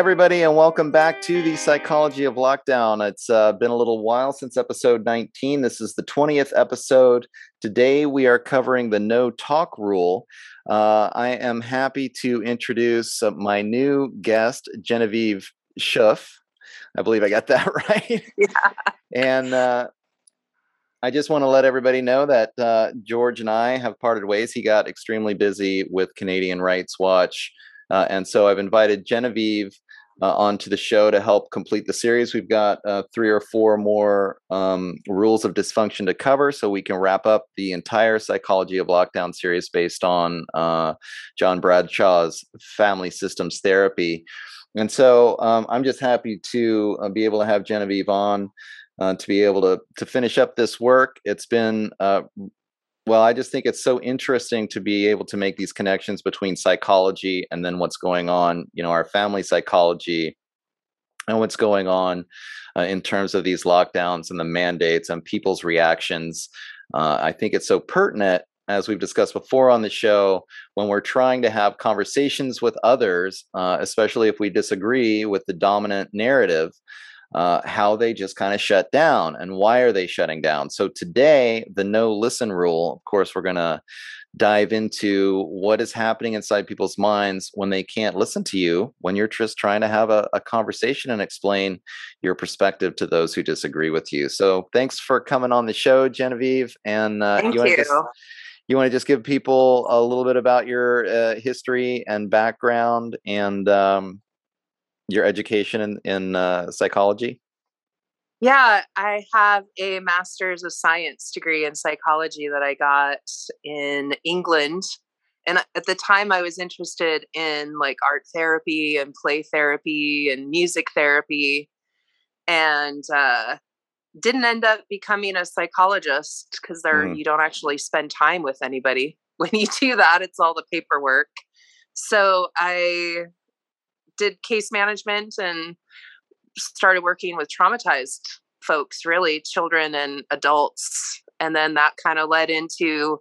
Everybody, and welcome back to the Psychology of Lockdown. It's uh, been a little while since episode 19. This is the 20th episode. Today, we are covering the no talk rule. Uh, I am happy to introduce uh, my new guest, Genevieve Shouff. I believe I got that right. Yeah. and uh, I just want to let everybody know that uh, George and I have parted ways. He got extremely busy with Canadian Rights Watch. Uh, and so I've invited Genevieve uh, onto the show to help complete the series. We've got uh, three or four more um, rules of dysfunction to cover, so we can wrap up the entire Psychology of Lockdown series based on uh, John Bradshaw's family systems therapy. And so um, I'm just happy to uh, be able to have Genevieve on. Uh, to be able to to finish up this work, it's been uh, well, I just think it's so interesting to be able to make these connections between psychology and then what's going on, you know, our family psychology and what's going on uh, in terms of these lockdowns and the mandates and people's reactions. Uh, I think it's so pertinent, as we've discussed before on the show, when we're trying to have conversations with others, uh, especially if we disagree with the dominant narrative uh, how they just kind of shut down and why are they shutting down. So today, the no listen rule, of course, we're going to dive into what is happening inside people's minds when they can't listen to you, when you're just trying to have a, a conversation and explain your perspective to those who disagree with you. So thanks for coming on the show, Genevieve. And uh, Thank you. you. Just, you want to just give people a little bit about your uh, history and background and um, your education in, in uh, psychology? Yeah, I have a master's of science degree in psychology that I got in England. And at the time, I was interested in like art therapy and play therapy and music therapy, and uh, didn't end up becoming a psychologist because there mm. you don't actually spend time with anybody when you do that. It's all the paperwork. So I did case management and started working with traumatized folks, really children and adults. And then that kind of led into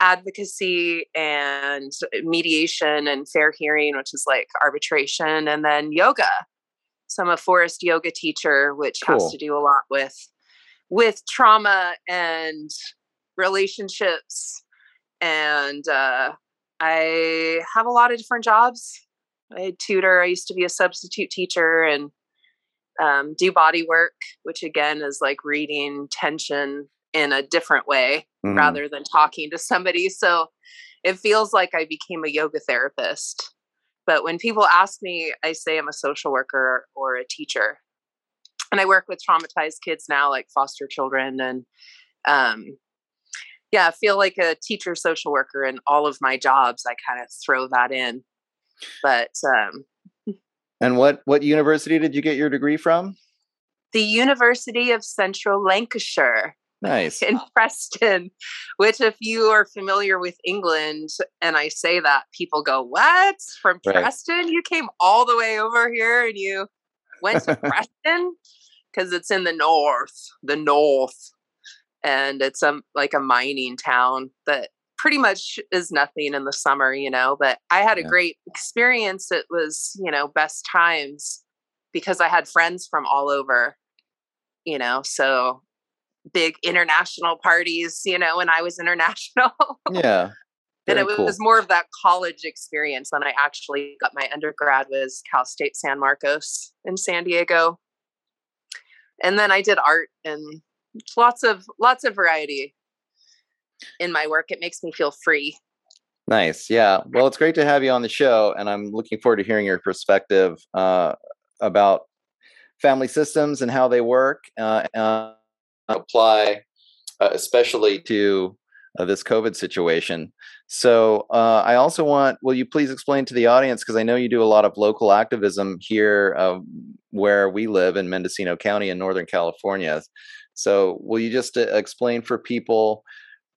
advocacy and mediation and fair hearing, which is like arbitration, and then yoga. So I'm a forest yoga teacher, which cool. has to do a lot with with trauma and relationships. And uh, I have a lot of different jobs I had tutor. I used to be a substitute teacher and um, do body work, which again is like reading tension in a different way mm-hmm. rather than talking to somebody. So it feels like I became a yoga therapist. But when people ask me, I say I'm a social worker or a teacher. And I work with traumatized kids now, like foster children. And um, yeah, I feel like a teacher, social worker and all of my jobs. I kind of throw that in but um, and what what university did you get your degree from? The University of Central Lancashire. Nice. In Preston, which, if you are familiar with England and I say that, people go, What? From right. Preston? You came all the way over here and you went to Preston? Because it's in the north, the north. And it's a, like a mining town that pretty much is nothing in the summer, you know, but I had a great experience. It was, you know, best times because I had friends from all over, you know, so big international parties, you know, when I was international. Yeah. and it cool. was more of that college experience when I actually got my undergrad was Cal State San Marcos in San Diego. And then I did art and lots of lots of variety in my work. It makes me feel free. Nice. Yeah. Well, it's great to have you on the show, and I'm looking forward to hearing your perspective uh, about family systems and how they work, uh, uh, apply especially to uh, this COVID situation. So, uh, I also want, will you please explain to the audience, because I know you do a lot of local activism here uh, where we live in Mendocino County in Northern California. So, will you just explain for people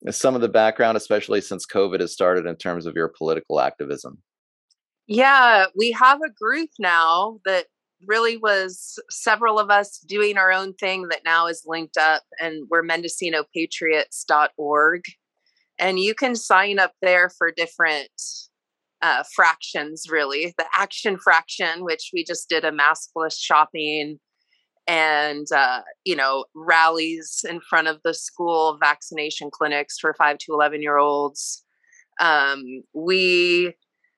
some of the background, especially since COVID has started in terms of your political activism? Yeah, we have a group now that really was several of us doing our own thing that now is linked up, and we're mendocinopatriots.org. And you can sign up there for different uh, fractions, really the action fraction, which we just did a maskless shopping and uh, you know rallies in front of the school vaccination clinics for 5 to 11 year olds um, we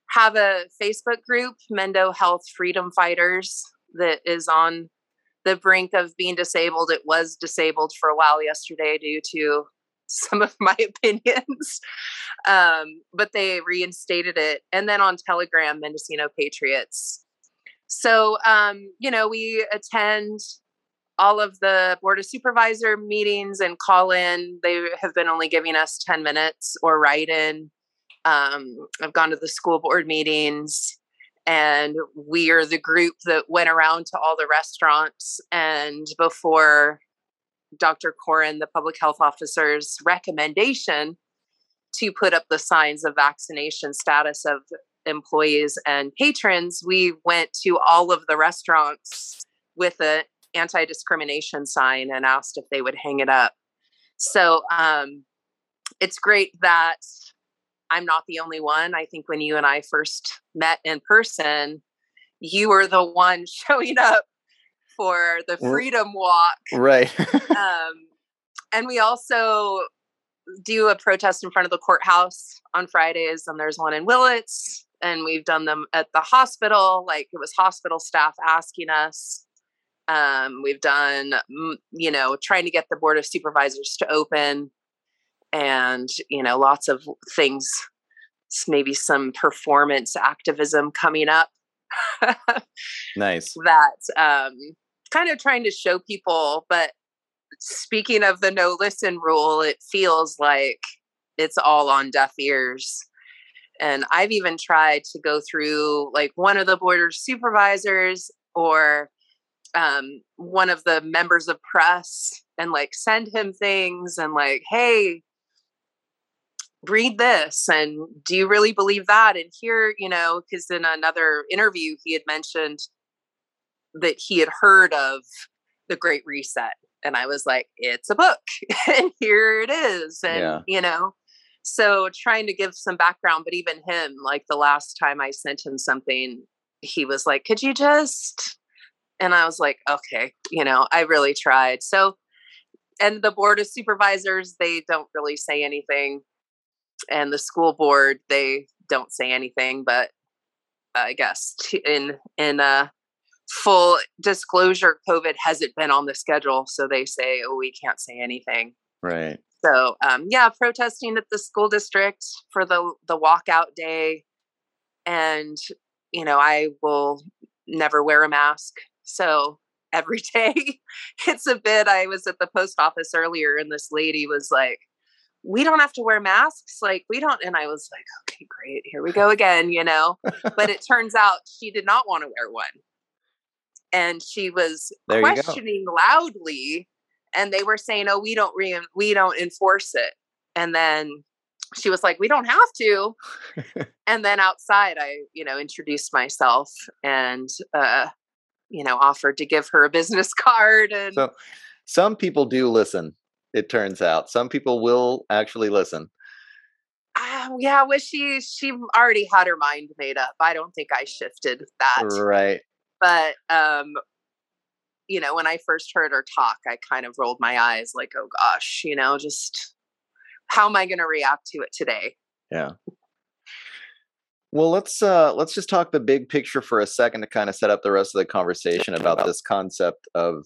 have a facebook group mendo health freedom fighters that is on the brink of being disabled. It was disabled for a while yesterday due to some of my opinions. Um, but they reinstated it. And then on telegram mendocino patriots. So um, you know we attend all of the board of supervisor meetings and call in. They have been only giving us 10 minutes or write in. Um, I've gone to the school board meetings and we are the group that went around to all the restaurants and before Dr. Coren, the public health officer's recommendation to put up the signs of vaccination status of employees and patrons, we went to all of the restaurants with a anti discrimination sign and asked if they would hang it up. So um, it's great that I'm not the only one. I think when you and I first met in person, you were the one showing up for the Freedom Walk. Right. um, and we also do a protest in front of the courthouse on Fridays, and there's one in Willits, and we've done them at the hospital. Like it was hospital staff asking us. Um, we've done, you know, trying to get the board of supervisors to open and, you know, lots of things, maybe some performance activism coming up. nice. That um, kind of trying to show people, but speaking of the no listen rule, it feels like it's all on deaf ears. And I've even tried to go through like one of the border supervisors or um, one of the members of press and like send him things and like, hey, read this and do you really believe that? And here, you know, because in another interview he had mentioned that he had heard of the Great Reset. And I was like, it's a book, and here it is. And, yeah. you know, so trying to give some background, but even him, like the last time I sent him something, he was like, could you just and I was like, okay, you know, I really tried. So, and the board of supervisors, they don't really say anything. And the school board, they don't say anything, but I guess in, in a full disclosure, COVID hasn't been on the schedule. So they say, oh, we can't say anything. Right. So, um, yeah, protesting at the school district for the, the walkout day. And, you know, I will never wear a mask so every day it's a bit. I was at the post office earlier and this lady was like, we don't have to wear masks. Like, we don't. And I was like, okay, great. Here we go again, you know? but it turns out she did not want to wear one. And she was there questioning loudly. And they were saying, oh, we don't re- we don't enforce it. And then she was like, we don't have to. and then outside, I, you know, introduced myself and uh, you know offered to give her a business card and so some people do listen it turns out. Some people will actually listen. Uh, yeah well she she already had her mind made up. I don't think i shifted that. Right. But um you know when i first heard her talk i kind of rolled my eyes like oh gosh you know just how am i going to react to it today? Yeah well, let's uh, let's just talk the big picture for a second to kind of set up the rest of the conversation about this concept of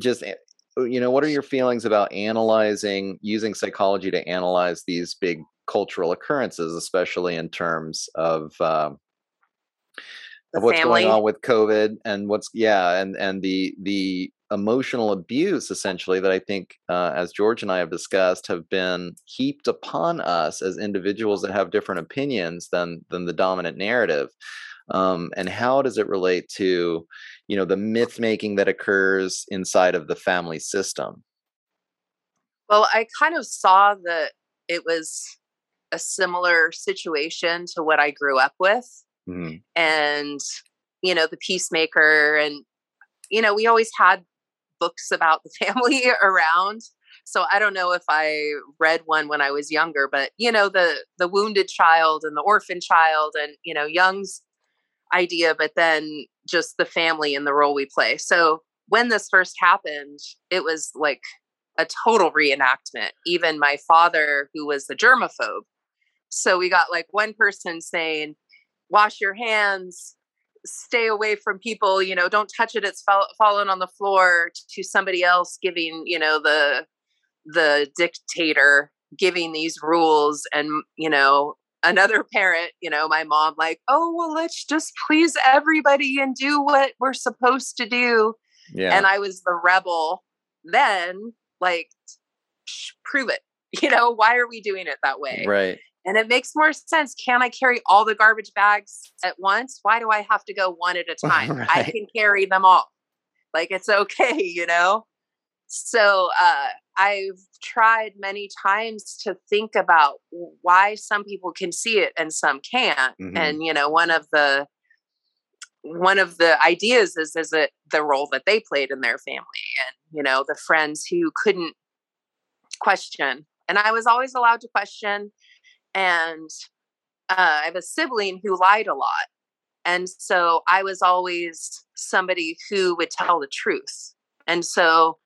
just uh, you know what are your feelings about analyzing using psychology to analyze these big cultural occurrences, especially in terms of um, of what's family. going on with COVID and what's yeah and and the the emotional abuse essentially that I think, uh, as George and I have discussed, have been heaped upon us as individuals that have different opinions than than the dominant narrative. Um, and how does it relate to, you know, the myth making that occurs inside of the family system? Well, I kind of saw that it was a similar situation to what I grew up with. Mm-hmm. And, you know, the peacemaker and you know, we always had books about the family around, so I don't know if I read one when I was younger, but you know, the the wounded child and the orphan child and you know, Jung's idea, but then just the family and the role we play. So when this first happened, it was like a total reenactment. Even my father, who was a germaphobe. So we got like one person saying, wash your hands, stay away from people, you know, don't touch it, it's fall- fallen on the floor, to somebody else giving, you know, the the dictator giving these rules and you know another parent you know my mom like oh well let's just please everybody and do what we're supposed to do. Yeah. and i was the rebel then like prove it. You know why are we doing it that way? Right and it makes more sense can i carry all the garbage bags at once why do i have to go one at a time right. i can carry them all like it's okay you know so uh, I've tried many times to think about why some people can see it and some can't. Mm-hmm. And you know, one of the one of the ideas is is it the role that they played in their family and you know the friends who couldn't question and i was always allowed to question and uh, i have a sibling who lied a lot and so i was always somebody who would tell the truth and so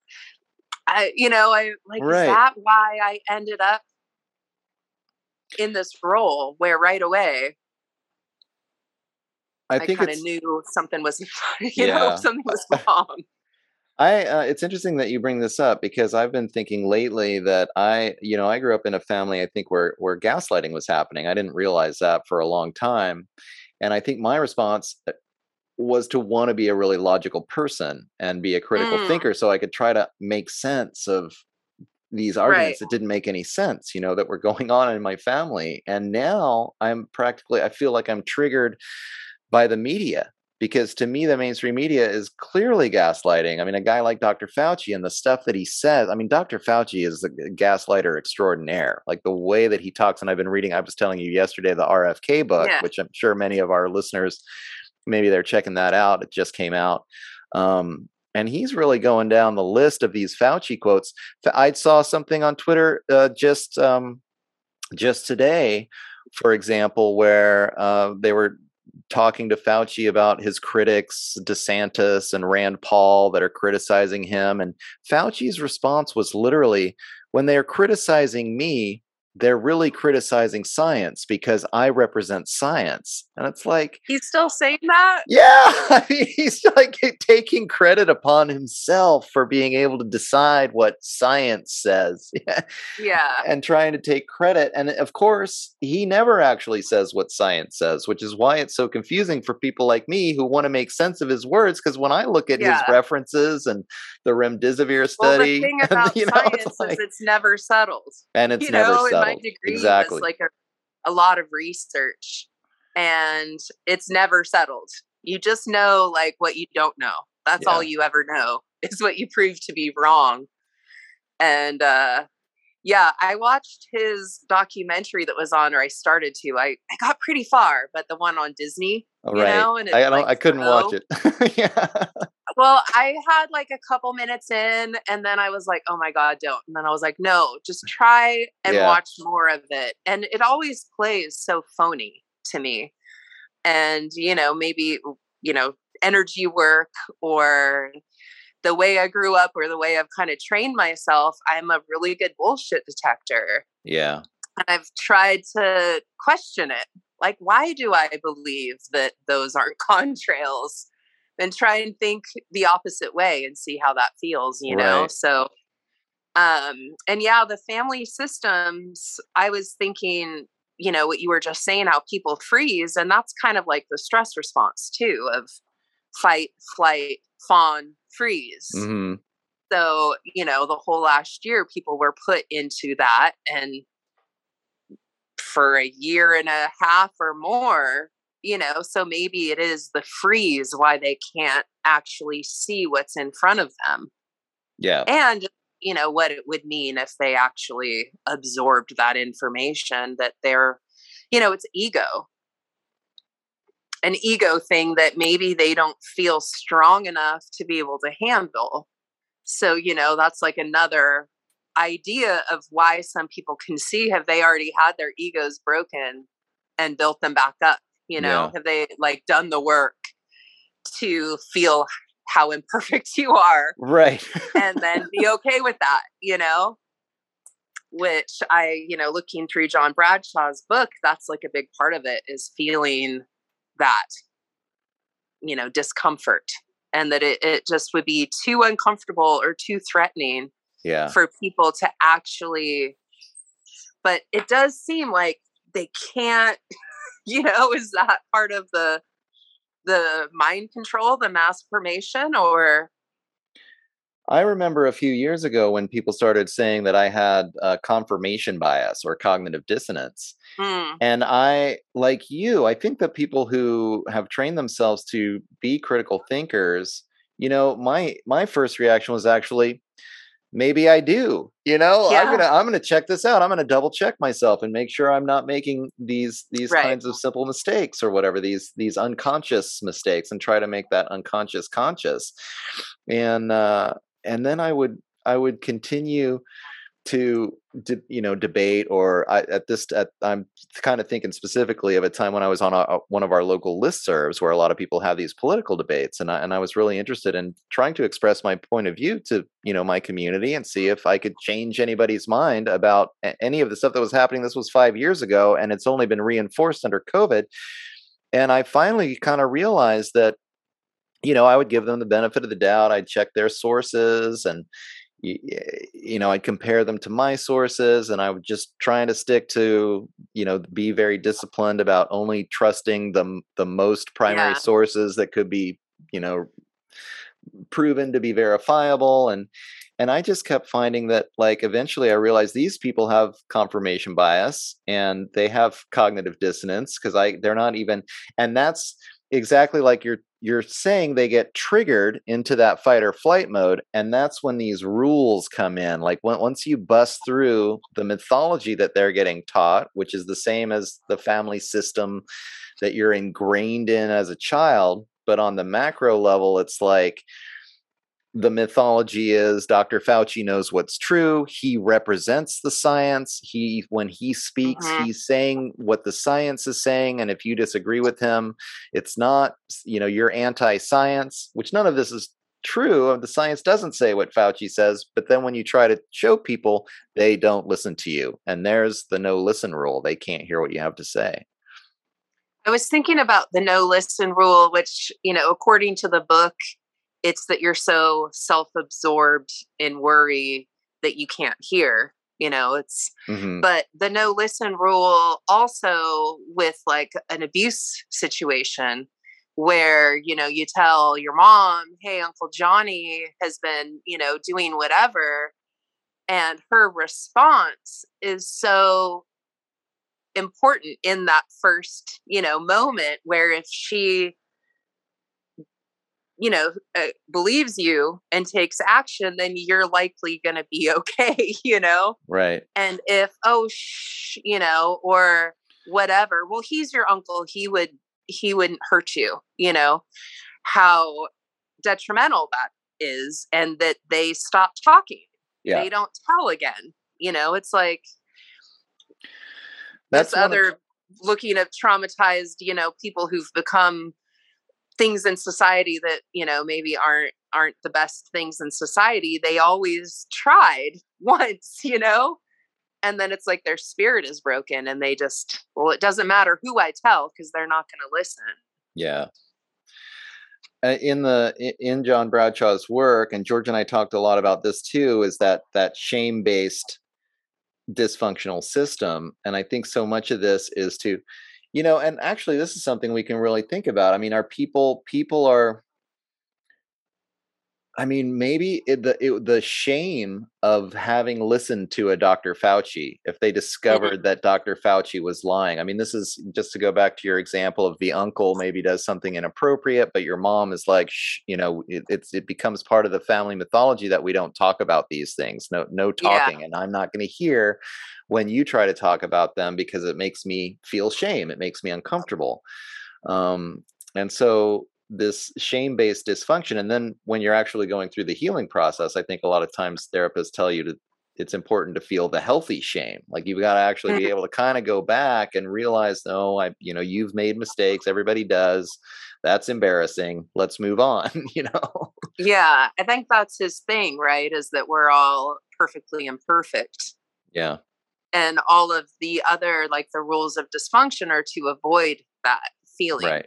I, you know, I like, right. is that why I ended up in this role where right away I, I kind of knew something was, you yeah. know, something was wrong. I uh, it's interesting that you bring this up because I've been thinking lately that I you know I grew up in a family I think where where gaslighting was happening. I didn't realize that for a long time, and I think my response uh, was to want to be a really logical person and be a critical mm. thinker so I could try to make sense of these arguments right. that didn't make any sense, you know, that were going on in my family. And now I'm practically, I feel like I'm triggered by the media because to me, the mainstream media is clearly gaslighting. I mean, a guy like Dr. Fauci and the stuff that he says, I mean, Dr. Fauci is a gaslighter extraordinaire. Like the way that he talks, and I've been reading, I was telling you yesterday, the RFK book, yeah. which I'm sure many of our listeners maybe they're checking that out. It just came out. Um, and he's really going down the list of these Fauci quotes. I saw something on Twitter uh, just um, just today, for example, where uh, they were talking to Fauci about his critics, DeSantis and Rand Paul, that are criticizing him. And Fauci's response was literally, "When they are criticizing me, they're really criticizing science because I represent science. And it's like he's still saying that? Yeah. I mean, he's like taking credit upon himself for being able to decide what science says. yeah. And trying to take credit. And of course, he never actually says what science says, which is why it's so confusing for people like me who want to make sense of his words. Because when I look at yeah. his references and the remdesivir study, well, the thing about you know, science it's like, is it's never settled. And it's never know, settled my degree exactly. was like a, a lot of research and it's never settled. You just know like what you don't know. That's yeah. all you ever know is what you prove to be wrong. And uh yeah, I watched his documentary that was on, or I started to. I, I got pretty far, but the one on Disney, oh, you right. know, and I, like, I couldn't watch it. yeah. Well, I had like a couple minutes in, and then I was like, "Oh my god, don't!" And then I was like, "No, just mm. try and yeah. watch more of it." And it always plays so phony to me, and you know, maybe you know, energy work or the way I grew up or the way I've kind of trained myself, I'm a really good bullshit detector. Yeah. And I've tried to question it. Like, why do I believe that those aren't contrails? And try and think the opposite way and see how that feels, you know? Right. So, um, and yeah, the family systems, I was thinking, you know, what you were just saying, how people freeze. And that's kind of like the stress response too of fight, flight, fawn, freeze. Mm-hmm. So, you know, the whole last year, people were put into that. And for a year and a half or more, you know so maybe it is the freeze why they can't actually see what's in front of them. Yeah. And you know what it would mean if they actually absorbed that information that they're you know it's ego. An ego thing that maybe they don't feel strong enough to be able to handle. So you know that's like another idea of why some people can see have they already had their egos broken and built them back up you know yeah. have they like done the work to feel how imperfect you are right and then be okay with that you know which i you know looking through john bradshaw's book that's like a big part of it is feeling that you know discomfort and that it, it just would be too uncomfortable or too threatening yeah. for people to actually but it does seem like they can't you know is that part of the the mind control the mass formation or I remember a few years ago when people started saying that I had confirmation bias or cognitive dissonance. Mm. And I, like you, I think that people who have trained themselves to be critical thinkers, you know, my my first reaction was actually, maybe I do. You know, yeah. I'm gonna I'm gonna check this out. I'm gonna double check myself and make sure I'm not making these these right. kinds of simple mistakes or whatever these these unconscious mistakes and try to make that unconscious conscious. And uh, and then I would I would continue to, de- you know debate or I, at this at, i'm kind of thinking specifically of a time when i was on a, one of our local listservs where a lot of people have these political debates and I, and I was really interested in trying to express my point of view to you know my community and see if i could change anybody's mind about any of the stuff that was happening. This was five years ago and it's only been reinforced under covid. And i finally kind of realized that you know i would give them the benefit of the doubt. I'd check their sources and you know i'd compare them to my sources and i would just trying to stick to you know be very disciplined about only trusting the the most primary yeah. sources that could be you know proven to be verifiable and and i just kept finding that like eventually i realized these people have confirmation bias and they have cognitive dissonance because i they're not even and that's exactly like you're you're saying they get triggered into that fight or flight mode and that's when these rules come in like when, once you bust through the mythology that they're getting taught which is the same as the family system that you're ingrained in as a child but on the macro level it's like the mythology is Dr. Fauci knows what's true. He represents the science. He when he speaks, mm-hmm. he's saying what the science is saying and if you disagree with him, it's not, you know, you're anti-science, which none of this is true. The science doesn't say what Fauci says, but then when you try to show people, they don't listen to you. And there's the no listen rule. They can't hear what you have to say. I was thinking about the no listen rule, which, you know, according to the book, it's that you're so self-absorbed in worry that you can't hear you know it's mm-hmm. but the no listen rule also with like an abuse situation where you know you tell your mom hey uncle johnny has been you know doing whatever and her response is so important in that first you know moment where if she you know uh, believes you and takes action then you're likely going to be okay you know? Right. And if oh you know or whatever well he's your uncle he would he wouldn't hurt you you know? How detrimental that is and that they stop talking yeah. they don't tell again you know? It's like that's other of- looking at traumatized you know people who've become things in society that you know maybe aren't aren't the best things in society they always tried once you know? And then it's like their spirit is broken and they just well it doesn't matter who i tell because they're not going to listen. Yeah. Uh, in the in john bradshaw's work and george and i talked a lot about this too is that that shame based dysfunctional system and i think so much of this is to you know and actually this is something we can really think about. I mean are people people are I mean, maybe it, the it, the shame of having listened to a Dr. Fauci, if they mm-hmm. discovered that Dr. Fauci was lying. I mean, this is just to go back to your example of the uncle maybe does something inappropriate, but your mom is like, Shh, you know, it, it's it becomes part of the family mythology that we don't talk about these things. No, no talking, yeah. and I'm not going to hear when you try to talk about them because it makes me feel shame. It makes me uncomfortable. Um, and so this shame based dysfunction and then when you're actually going through the healing process i think a lot of times therapists tell you to it's important to feel the healthy shame like you've got to actually be able to kind of go back and realize no i you know you've made mistakes everybody does that's embarrassing let's move on you know? Yeah i think that's his thing right is that we're all perfectly imperfect. Yeah. And all of the other like the rules of dysfunction are to avoid that feeling. Right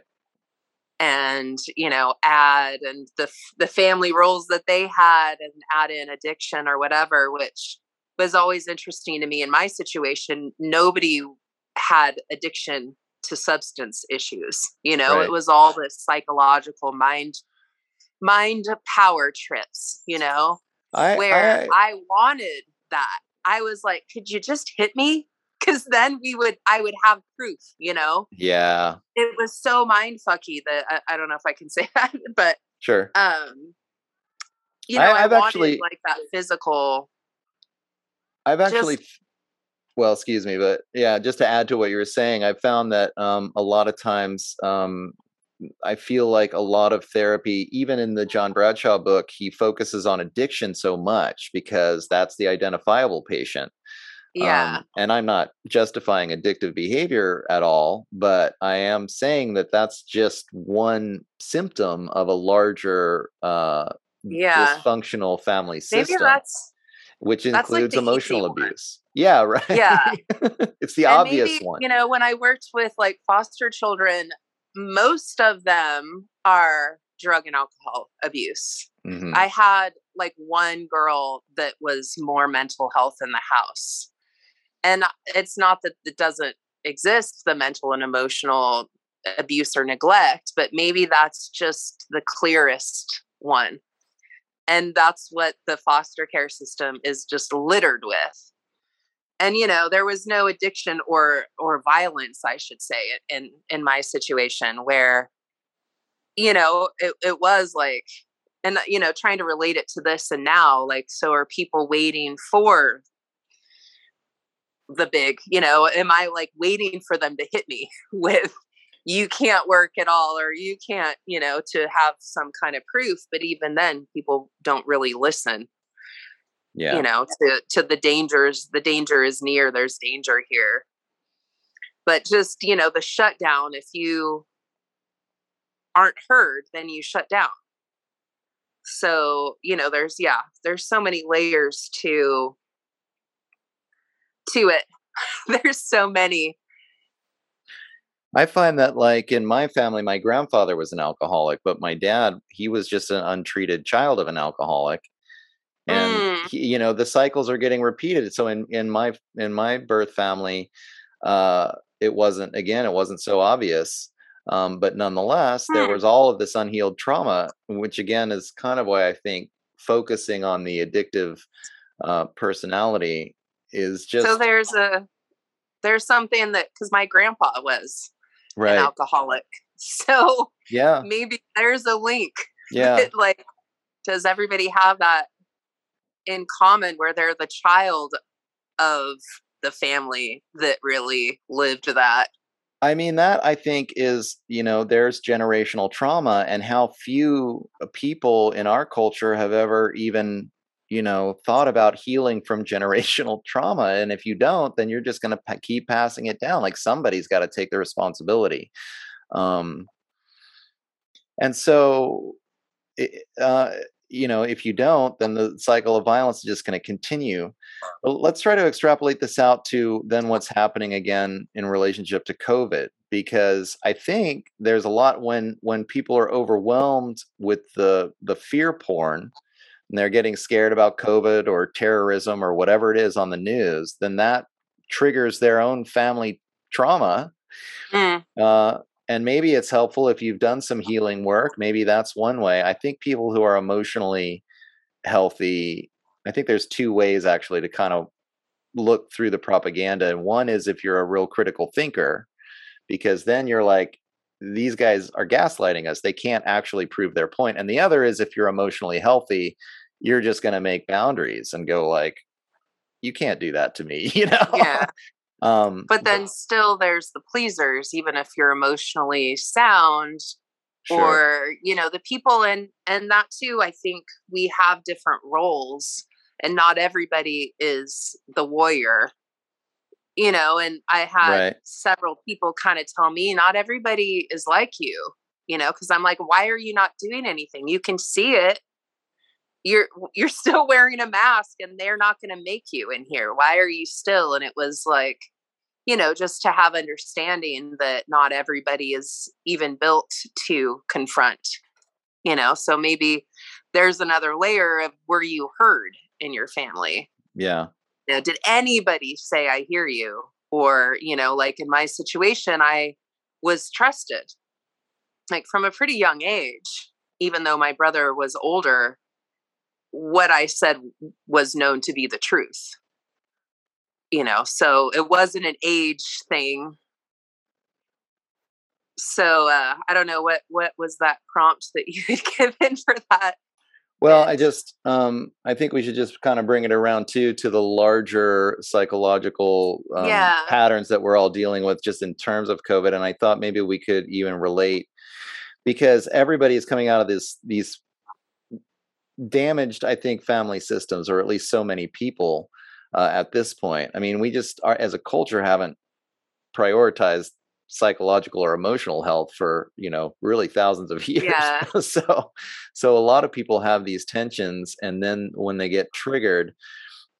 and you know add and the the family roles that they had and add in addiction or whatever which was always interesting to me in my situation. Nobody had addiction to substance issues you know? Right. it was all this psychological mind mind power trips you know? I, where I, I wanted that. I was like could you just hit me because then we would i would have proof you know? Yeah. It was so mind fucky that I, I, don't know if i can say that but sure. um you know I, have actually like that physical i've actually just, well excuse me but yeah just to add to what you were saying i've found that um a lot of times um I feel like a lot of therapy, even in the John Bradshaw book, he focuses on addiction so much because that's the identifiable patient. Yeah. Um, and I'm not justifying addictive behavior at all, but I am saying that that's just one symptom of a larger uh, yeah. dysfunctional family system. Maybe that's which includes like emotional abuse. Yeah, right. Yeah. it's the and obvious maybe, one. You know, when I worked with like foster children, most of them are drug and alcohol abuse. Mm-hmm. I had like one girl that was more mental health in the house and it's not that it doesn't exist the mental and emotional abuse or neglect but maybe that's just the clearest one. And that's what the foster care system is just littered with. And you know there was no addiction or or violence i should say in in my situation where you know it, it was like and you know trying to relate it to this and now like so are people waiting for the big, you know, am I like waiting for them to hit me with you can't work at all or you can't, you know, to have some kind of proof, but even then people don't really listen. Yeah. You know, to to the dangers, the danger is near, there's danger here. But just, you know, the shutdown if you aren't heard, then you shut down. So, you know, there's yeah, there's so many layers to to it. There's so many. I find that, like in my family, my grandfather was an alcoholic, but my dad, he was just an untreated child of an alcoholic. And mm. he, you know the cycles are getting repeated. So in in my in my birth family, uh, it wasn't again, it wasn't so obvious. Um, but nonetheless, mm. there was all of this unhealed trauma, which again is kind of why I think focusing on the addictive uh, personality is just so there's a there's something that because my grandpa was right. an alcoholic. So yeah. maybe there's a link yeah. like does everybody have that in common where they're the child of the family that really lived that? I mean, that I think is, you know, there's generational trauma and how few uh, people in our culture have ever even you know thought about healing from generational trauma and if you don't then you're just going to keep passing it down like somebody's got to take the responsibility. Um and so uh you know if you don't then the cycle of violence is just going to continue. But let's try to extrapolate this out to then what's happening again in relationship to covid because i think there's a lot when when people are overwhelmed with the the fear porn and they're getting scared about COVID or terrorism or whatever it is on the news, then that triggers their own family trauma. Mm. Uh, and maybe it's helpful if you've done some healing work. Maybe that's one way. I think people who are emotionally healthy, I think there's two ways actually to kind of look through the propaganda. And one is if you're a real critical thinker, because then you're like, these guys are gaslighting us. They can't actually prove their point. And the other is if you're emotionally healthy, you're just going to make boundaries and go like you can't do that to me you know? Yeah. Um but then still there's the pleasers even if you're emotionally sound sure. or you know the people and and that too i think we have different roles and not everybody is the warrior you know? And i had Right. several people kind of tell me not everybody is like you you know? Because i'm like why are you not doing anything? You can see it you're you're still wearing a mask and they're not going to make you in here why are you still and it was like you know just to have understanding that not everybody is even built to confront you know so maybe there's another layer of were you heard in your family Yeah. you know, did anybody say I hear you? Or, you know, like in my situation, I was trusted. Like from a pretty young age, even though my brother was older, what I said was known to be the truth. You know, so it wasn't an age thing. So uh, I don't know what what was that prompt that you had given for that. Well, I just um I think we should just kind of bring it around too to the larger psychological um, Yeah. patterns that we're all dealing with just in terms of COVID. And I thought maybe we could even relate because everybody is coming out of this these damaged, I think, family systems, or at least so many people uh, at this point. I mean, we just are as a culture haven't prioritized psychological or emotional health for you know really thousands of years Yeah. so so a lot of people have these tensions and then when they get triggered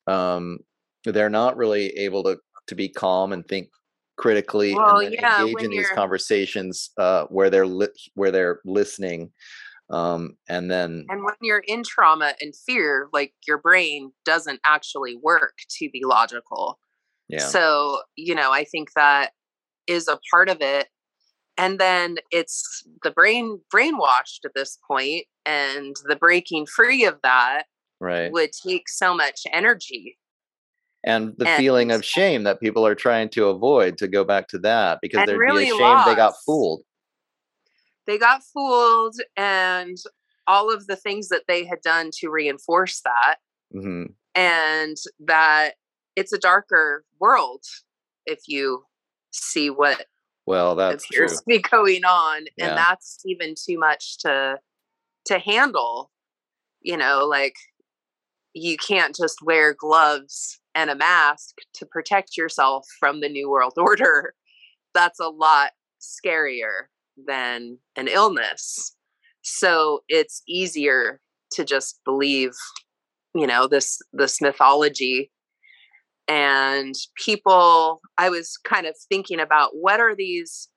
um they're not really able to to be calm and think critically Well, and yeah, engage in these conversations uh where they're li- where they're listening um and then And when you're in trauma and fear, like your brain doesn't actually work to be logical. yeah So, you know, I think that is a part of it. And then it's the brain brainwashed at this point, and the breaking free of that right would take so much energy. and the feeling of shame that people are trying to avoid to go back to that because they're really be ashamed they got fooled They got fooled, and all of the things that they had done to reinforce that, hmm and that it's a darker world if you see what well that's true. appears to be going on Yeah. and that's even too much to to handle you know like you can't just wear gloves and a mask to protect yourself from the new world order. That's a lot scarier than an illness. So it's easier to just believe you know this this mythology. And people i was kind of thinking about what are these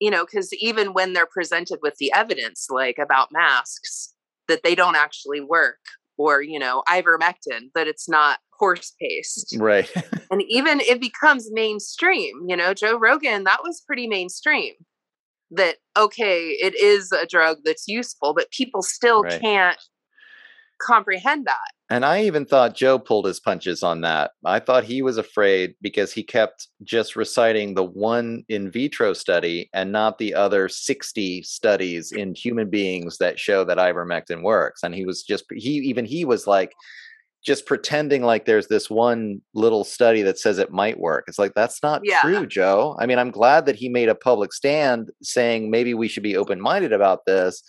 you know because even when they're presented with the evidence like about masks that they don't actually work or you know ivermectin that it's not horse paste right and even it becomes mainstream you know joe rogan that was pretty mainstream that okay it is a drug that's useful but people still Right. can't comprehend that And I even thought Joe pulled his punches on that. I thought he was afraid because he kept just reciting the one in vitro study and not the other 60 studies in human beings that show that ivermectin works. And he was just, he even he was like, just pretending like there's this one little study that says it might work. It's like, that's not Yeah. true, Joe. I mean, I'm glad that he made a public stand saying maybe we should be open minded about this.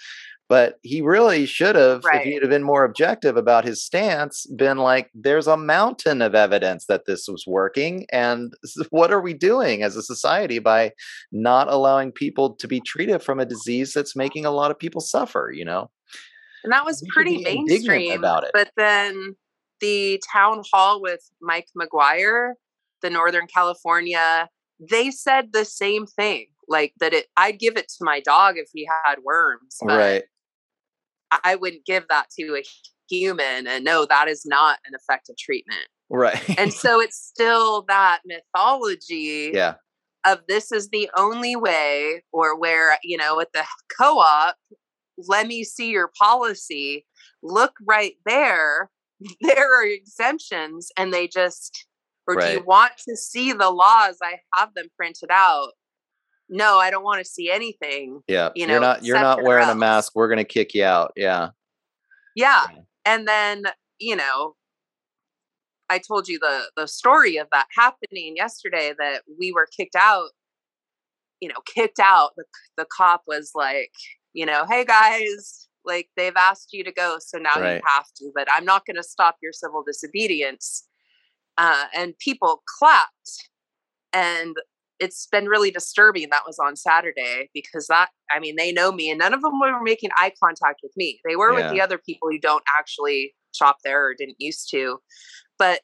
But he really should have, if Right. he'd have been more objective about his stance, been like, there's a mountain of evidence that this was working. And what are we doing as a society by not allowing people to be treated from a disease that's making a lot of people suffer, you know? and that was pretty mainstream about it. but then the town hall with mike mcguire the northern california they said the same thing like that it i'd give it to my dog if he had worms but right. I- i wouldn't give that to a human and no that is not an effective treatment Right. and so it's still that mythology yeah. of this is the only way or where you know at the co-op let me see your policy look right there there are exemptions and they just or do you want to see the laws i have them printed out no i don't want to see anything Yeah. you you're not you're not wearing a mask. We're gonna kick you out. Yeah. yeah Yeah. and then you know i told you the the story of that happening yesterday that we were kicked out you know kicked out the, the cop was like you know hey guys like they've asked you to go so now Right. you have to but i'm not going to stop your civil disobedience. Uh, and people clapped and it's been really disturbing that was on saturday because that i mean they know me and none of them were making eye contact with me. They were with the other people who don't actually shop there or didn't used to but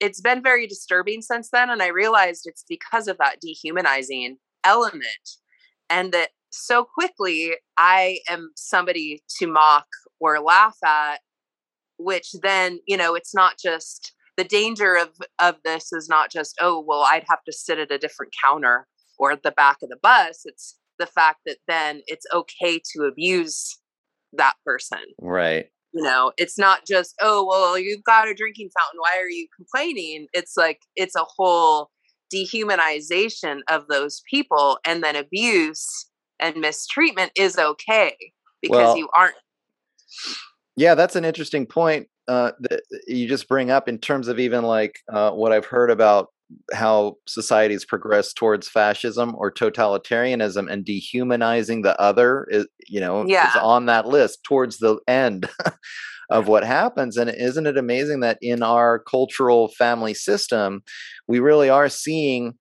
it's been very disturbing since then and i realized it's because of that dehumanizing element and that so quickly i am somebody to mock or laugh at which then you know it's not just the danger of of this is not just oh well i'd have to sit at a different counter or at the back of the bus. It's the fact that then it's okay to abuse that person. Right. you know it's not just oh well you've got a drinking fountain why are you complaining? It's like it's a whole dehumanization of those people and then abuse and mistreatment is okay because Well- you aren't Yeah, that's an interesting point uh, that you just bring up in terms of even like uh, what I've heard about how societies progress towards fascism or totalitarianism and dehumanizing the other is you know is on that list towards the end of what happens and isn't it amazing that in our cultural family system we really are seeing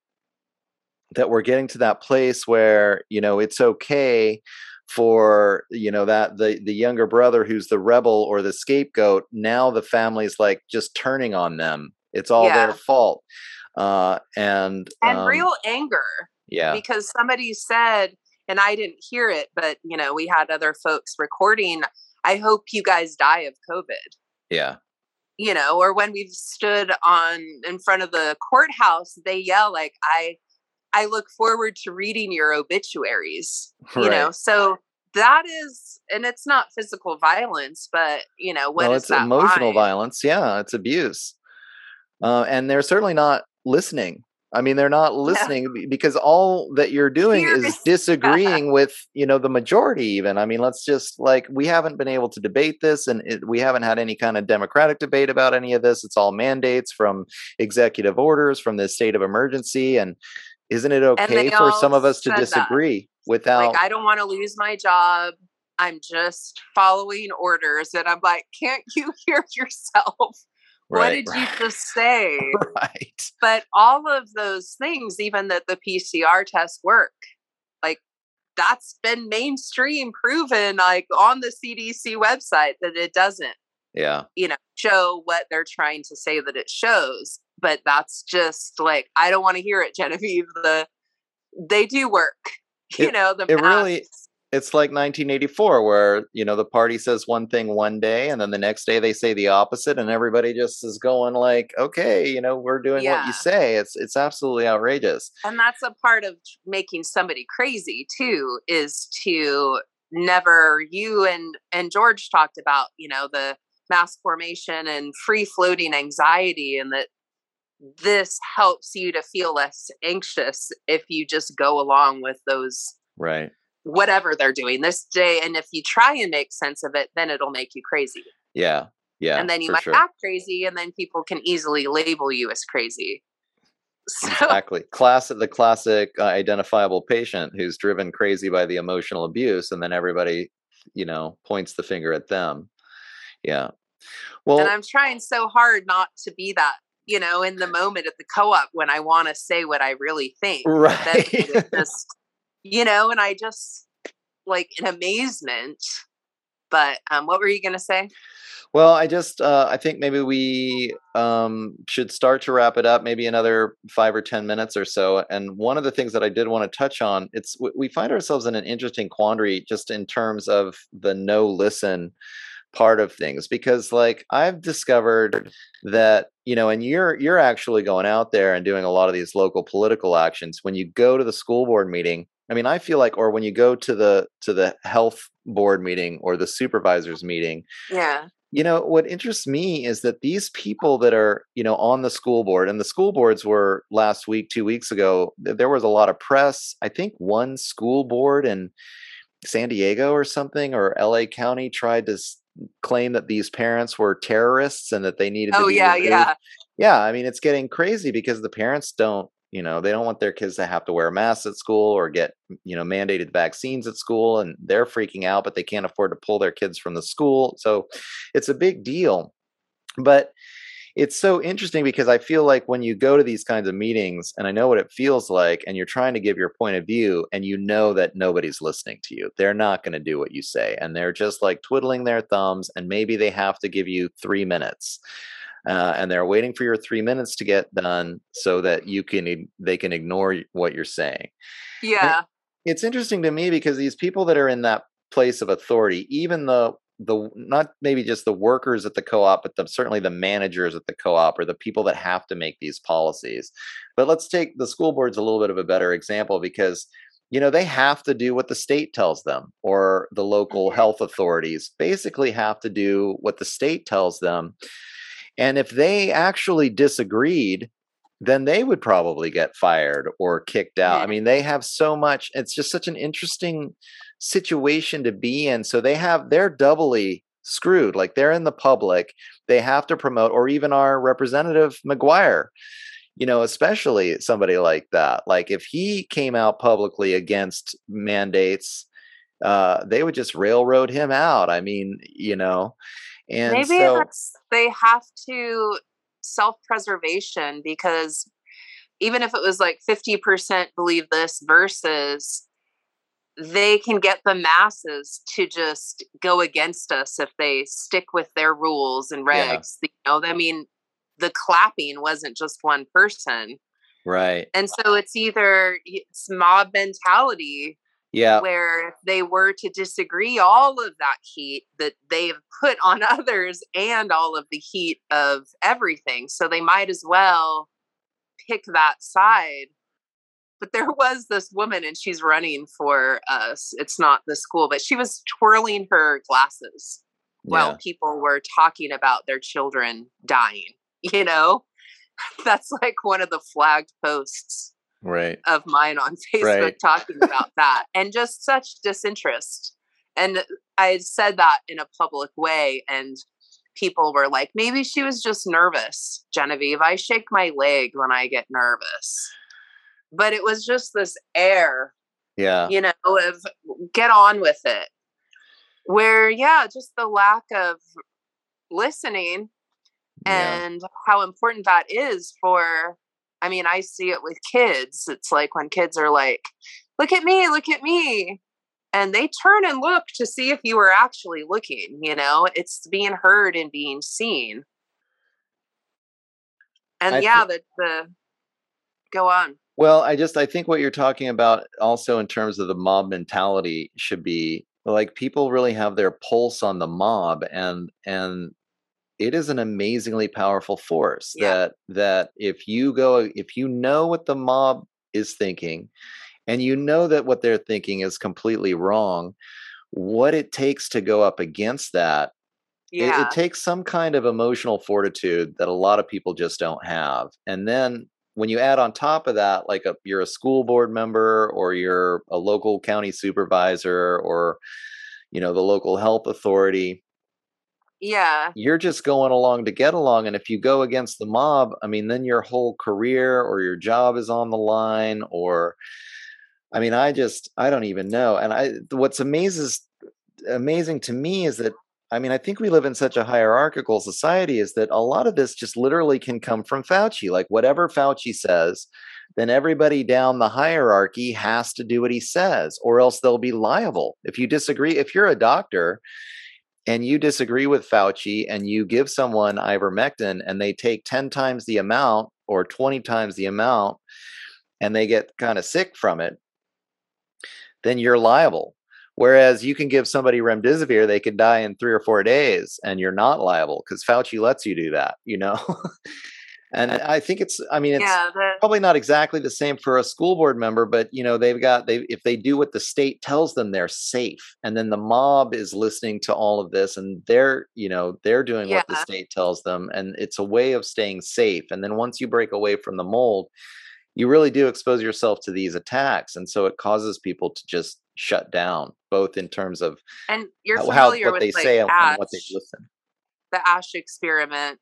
that we're getting to that place where you know it's okay for you know that the the younger brother who's the rebel or the scapegoat now the family's like just turning on them. It's all their fault uh and and um, real anger yeah. because somebody said and i didn't hear it but you know we had other folks recording i hope you guys die of covid. Yeah. You know or when we've stood on in front of the courthouse they yell like i i look forward to reading your obituaries you know? So that is and it's not physical violence but you know what well is it's emotional line? violence yeah it's abuse. Uh, and they're certainly not listening. I mean they're not listening be- because all that you're doing is Here's- disagreeing with you know the majority even. I mean let's just like we haven't been able to debate this and it, we haven't had any kind of democratic debate about any of this. It's all mandates from executive orders from the state of emergency and isn't it okay for some of us to said that. disagree without like i don't want to lose my job. I'm just following orders. And i'm like can't you hear yourself? What right did you just say? Right. But all of those things even that the pcr tests work like that's been mainstream proven like on the cdc website that it doesn't yeah. you know show what they're trying to say that it shows but that's just like i don't want to hear it genevieve the they do work you It- know the it really- it's like 1984 where you know the party says one thing one day and then the next day they say the opposite and everybody just is going like okay you know we're doing what you say. It's it's absolutely outrageous. And that's a part of making somebody crazy too is to never you and and george talked about you know the mass formation and free floating anxiety and that this helps you to feel less anxious if you just go along with those right. whatever they're doing this day and if you try and make sense of it then it'll make you crazy. Yeah. Yeah and then you might sure. act crazy and then people can easily label you as crazy. So exactly. Classic the classic uh, identifiable patient who's driven crazy by the emotional abuse and then everybody you know points the finger at them. Yeah. Well and I'm trying so hard not to be that, you know, in the moment at the co-op when I want to say what I really think. Right just, you know, and I just like in amazement. But um, what were you gonna say? Well, I just uh, I think maybe we um, should start to wrap it up. Maybe another five or ten minutes or so. And one of the things that I did want to touch on, it's we find ourselves in an interesting quandary just in terms of the no listen part of things because like I've discovered that you know and you're you're actually going out there and doing a lot of these local political actions when you go to the school board meeting I mean I feel like or when you go to the to the health board meeting or the supervisors meeting Yeah. you know what interests me is that these people that are you know on the school board and the school boards were last week two weeks ago there was a lot of press i think one school board in san diego or something or la county tried to claim that these parents were terrorists and that they needed to Oh yeah, removed. yeah. yeah i mean it's getting crazy because the parents don't you know they don't want their kids to have to wear masks at school or get you know mandated vaccines at school and they're freaking out but they can't afford to pull their kids from the school so it's a big deal but it's so interesting because I feel like when you go to these kinds of meetings and I know what it feels like and you're trying to give your point of view and you know that nobody's listening to you. They're not going to do what you say and they're just like twiddling their thumbs and maybe they have to give you 3 minutes. Uh, and they're waiting for your 3 minutes to get done so that you can they can ignore what you're saying. Yeah. And it's interesting to me because these people that are in that place of authority even though the not maybe just the workers at the co-op but the, certainly the managers at the co-op or the people that have to make these policies but let's take the school boards a little bit of a better example because you know they have to do what the state tells them or the local Mm-hmm. health authorities basically have to do what the state tells them and if they actually disagreed then they would probably get fired or kicked out. I mean, they have so much. It's just such an interesting situation to be in. So they have they're doubly screwed. Like they're in the public, they have to promote, or even our representative McGuire. You know, especially somebody like that. Like if he came out publicly against mandates, uh, they would just railroad him out. I mean, you know, and Maybe so that's they have to self-preservation because even if it was like 50% believe this versus they can get the masses to just go against us if they stick with their rules and Yeah. regs. You know, I mean, the clapping wasn't just one person. right, And so it's either it's mob mentality yeah, where if they were to disagree all of that heat that they've put on others and all of the heat of everything so they might as well pick that side but there was this woman and she's running for uh, us it's not the school but she was twirling her glasses while people were talking about their children dying you know that's like one of the flagged posts right, of mine on Facebook Right. talking about that and just such disinterest. And I had said that in a public way, and people were like, maybe she was just nervous, Genevieve. I shake my leg when I get nervous. But it was just this air, yeah, you know, of get on with it. Where, yeah, just the lack of listening yeah. and how important that is for i mean i see it with kids. It's like when kids are like look at me look at me and they turn and look to see if you are actually looking you know? It's being heard and being seen. And I yeah thi- the the go on Well, I just I think what you're talking about also in terms of the mob mentality should be like people really have their pulse on the mob and and it is an amazingly powerful force Yeah. that that if you go if you know what the mob is thinking and you know that what they're thinking is completely wrong what it takes to go up against that it, it takes some kind of emotional fortitude that a lot of people just don't have and then when you add on top of that like a, you're a school board member or you're a local county supervisor or you know the local health authority yeah. you're just going along to get along and if you go against the mob i mean then your whole career or your job is on the line or i mean i just i don't even know and i what's amazes amazing to me is that i mean i think we live in such a hierarchical society is that a lot of this just literally can come from fauci like whatever fauci says then everybody down the hierarchy has to do what he says or else they'll be liable if you disagree if you're a doctor and you disagree with Fauci and you give someone ivermectin and they take 10 times the amount or 20 times the amount and they get kind of sick from it, then you're liable. Whereas you can give somebody remdesivir, they could die in three or four days and you're not liable because Fauci lets you do that, you know? and I think it's, I mean, it's, yeah the, probably not exactly the same for a school board member but you know they've got they if they do what the state tells them they're safe. And then the mob is listening to all of this and they're you know they're doing what the state tells them and it's a way of staying safe. And then once you break away from the mold you really do expose yourself to these attacks. And so it causes people to just shut down both in terms of and you're how, how- what with they like say and what they listen the Asch experiment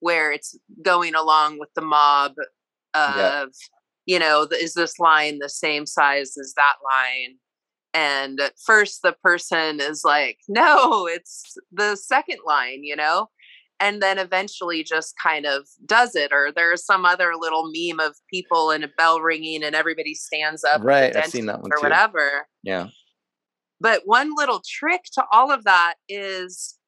where it's going along with the mob of Yeah. you know, is this line the same size as that line? And at first, the person is like, no, it's the second line, you know? And then eventually just kind of does it. Or there's some other little meme of people and a bell ringing and everybody stands up. Right. I've seen that one or too. whatever. Yeah. But one little trick to all of that is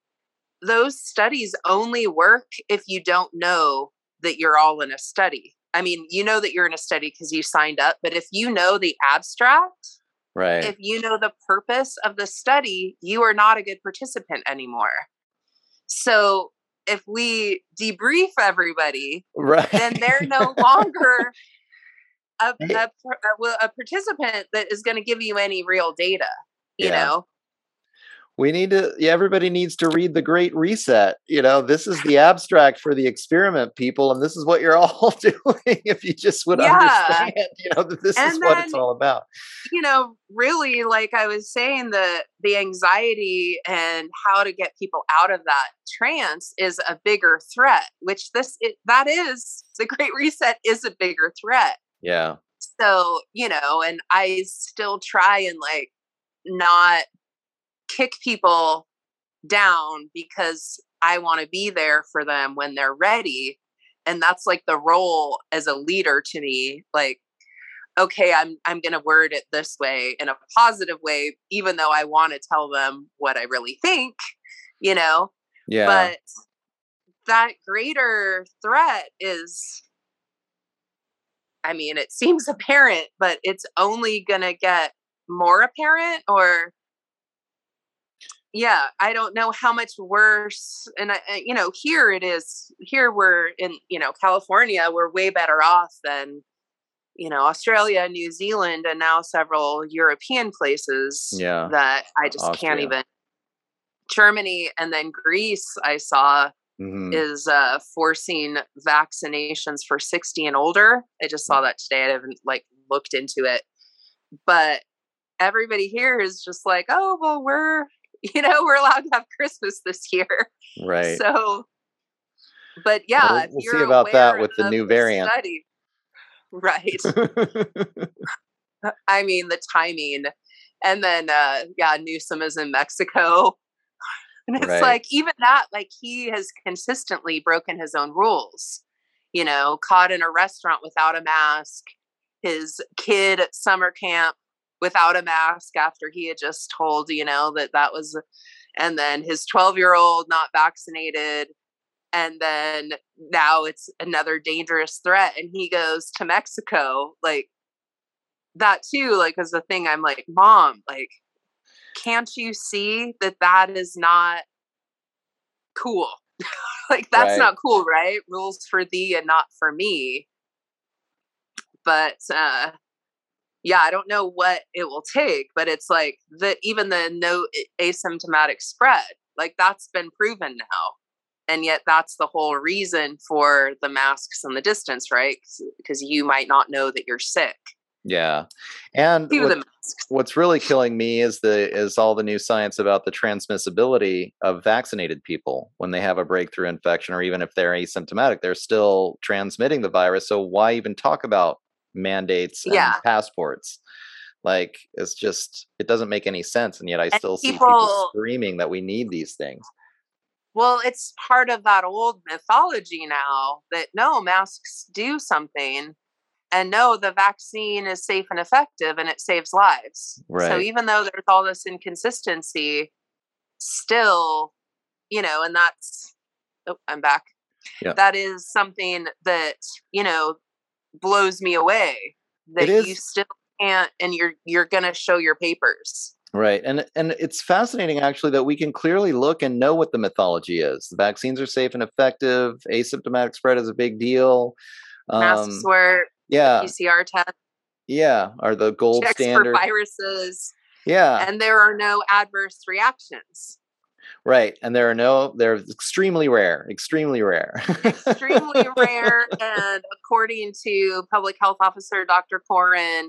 those studies only work if you don't know that you're all in a study. I mean, you know that you're in a study because you signed up, but if you know the abstract, right. If you know the purpose of the study, you are not a good participant anymore. So if we debrief everybody, right. then they're no longer a, a, a, a, participant that is going to give you any real data, you yeah. know? We need to yeah, everybody needs to read the great reset you know? This is the abstract for the experiment people and this is what you're all doing if you just would yeah. understand you know that this and is then, what it's all about. you know really like i was saying the the anxiety and how to get people out of that trance is a bigger threat which this it, that is the great reset is a bigger threat. Yeah. So you know and i still try and like not kick people down because I want to be there for them when they're ready. And that's like the role as a leader to me. Like, okay, I'm I'm gonna word it this way in a positive way, even though I want to tell them what I really think, you know? Yeah. But that greater threat is I mean, it seems apparent, but it's only gonna get more apparent or yeah i don't know how much worse and I, you know here it is here we're in you know california we're way better off than you know australia new zealand and now several european places yeah that i just Austria. can't even germany and then greece i saw mm-hmm. is uh forcing vaccinations for 60 and older i just saw mm. that today i haven't like looked into it but everybody here is just like oh well we're you know, we're allowed to have Christmas this year. Right. So, but yeah, well, we'll see about that with the new variant. Study, right. I mean, the timing. And then, uh, yeah, Newsom is in Mexico. And it's right. like, even that, like, he has consistently broken his own rules. You know, caught in a restaurant without a mask, his kid at summer camp without a mask after he had just told, you know, that that was, and then his 12 year old not vaccinated. And then now it's another dangerous threat. And he goes to Mexico. Like that too, like, is the thing I'm like, mom, like, can't you see that that is not cool? like, that's right. not cool, right? Rules for thee and not for me. But, uh, yeah, I don't know what it will take, but it's like the even the no asymptomatic spread, like that's been proven now. And yet that's the whole reason for the masks and the distance, right? Because you might not know that you're sick. Yeah. And what, what's really killing me is the is all the new science about the transmissibility of vaccinated people when they have a breakthrough infection or even if they're asymptomatic, they're still transmitting the virus. So why even talk about mandates and yeah. passports like it's just it doesn't make any sense and yet i and still people, see people screaming that we need these things well it's part of that old mythology now that no masks do something and no the vaccine is safe and effective and it saves lives right. so even though there's all this inconsistency still you know and that's oh i'm back yeah. that is something that you know blows me away that you still can't and you're you're going to show your papers. Right and and it's fascinating actually that we can clearly look and know what the mythology is. The vaccines are safe and effective asymptomatic spread is a big deal masks um, work yeah. Pcr test yeah are the gold Checks standard for viruses yeah. and there are no adverse reactions Right. And there are no, they're extremely rare, extremely rare. extremely rare. And according to public health officer Dr. Coren,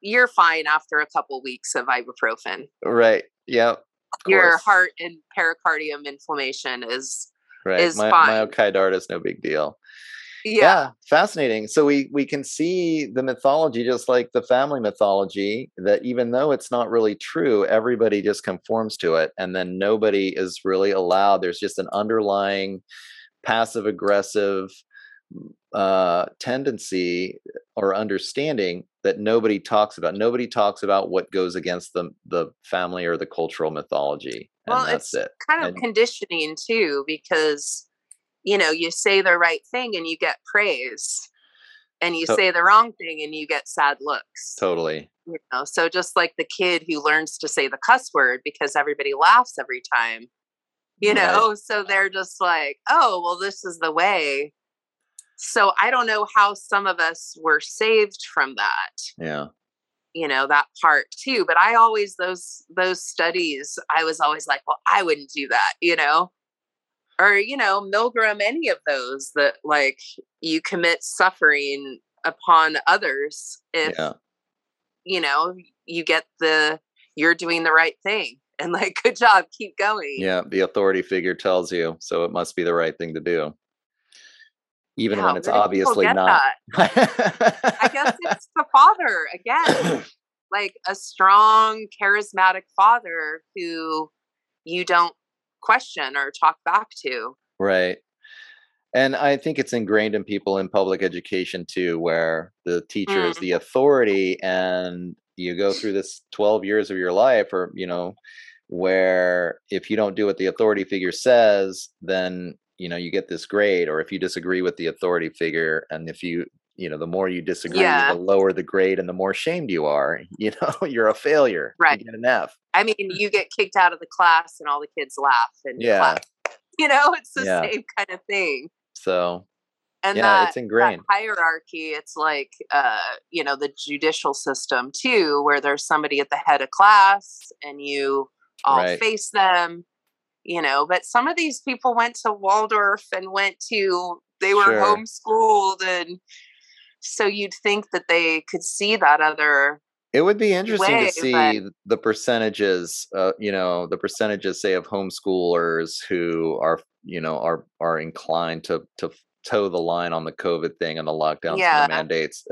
you're fine after a couple weeks of ibuprofen. Right. Yep. Your heart and pericardium inflammation is right. is My, fine. Myocarditis, no big deal. Yeah. yeah fascinating so we we can see the mythology just like the family mythology that even though it's not really true everybody just conforms to it and then nobody is really allowed there's just an underlying passive aggressive uh tendency or understanding that nobody talks about nobody talks about what goes against the the family or the cultural mythology and well that's it's it kind of And- conditioning too because you know you say the right thing and you get praise and you To- say the wrong thing and you get sad looks totally. you know? So just like the kid who learns to say the cuss word because everybody laughs every time you Right. know? So they're just like oh well this is the way. So i don't know how some of us were saved from that yeah. you know that part too but i always those those studies i was always like well i wouldn't do that you know or you know milgram any of those that like you commit suffering upon others if yeah you know you get the you're doing the right thing and like good job keep going Yeah, the authority figure tells you, so it must be the right thing to do. Even Yeah, when it's where do people obviously not. i guess it's the father again like a strong charismatic father who you don't question or talk back to right. And I think it's ingrained in people in public education too, where the teacher is Mm. the authority and you go through this 12 years of your life or, you know, where if you don't do what the authority figure says, then, you know, you get this grade. Or if you disagree with the authority figure and if you, you know, the more you disagree, Yeah. the lower the grade and the more shamed you are. You know, you're a failure. Right. You get an F. I mean, you get kicked out of the class and all the kids laugh and Yeah. You know, it's the Yeah. same kind of thing. So And Yeah, that, it's ingrained. hierarchy, it's like uh, you know, the judicial system too, where there's somebody at the head of class and you all Right. face them, you know. But some of these people went to Waldorf and went to they were Sure. homeschooled and so you'd think that they could see that other It would be interesting way, to see but- the percentages, uh, you know, the percentages, say, of homeschoolers who are, you know, are are inclined to to toe the line on the COVID thing and the lockdowns and the mandates,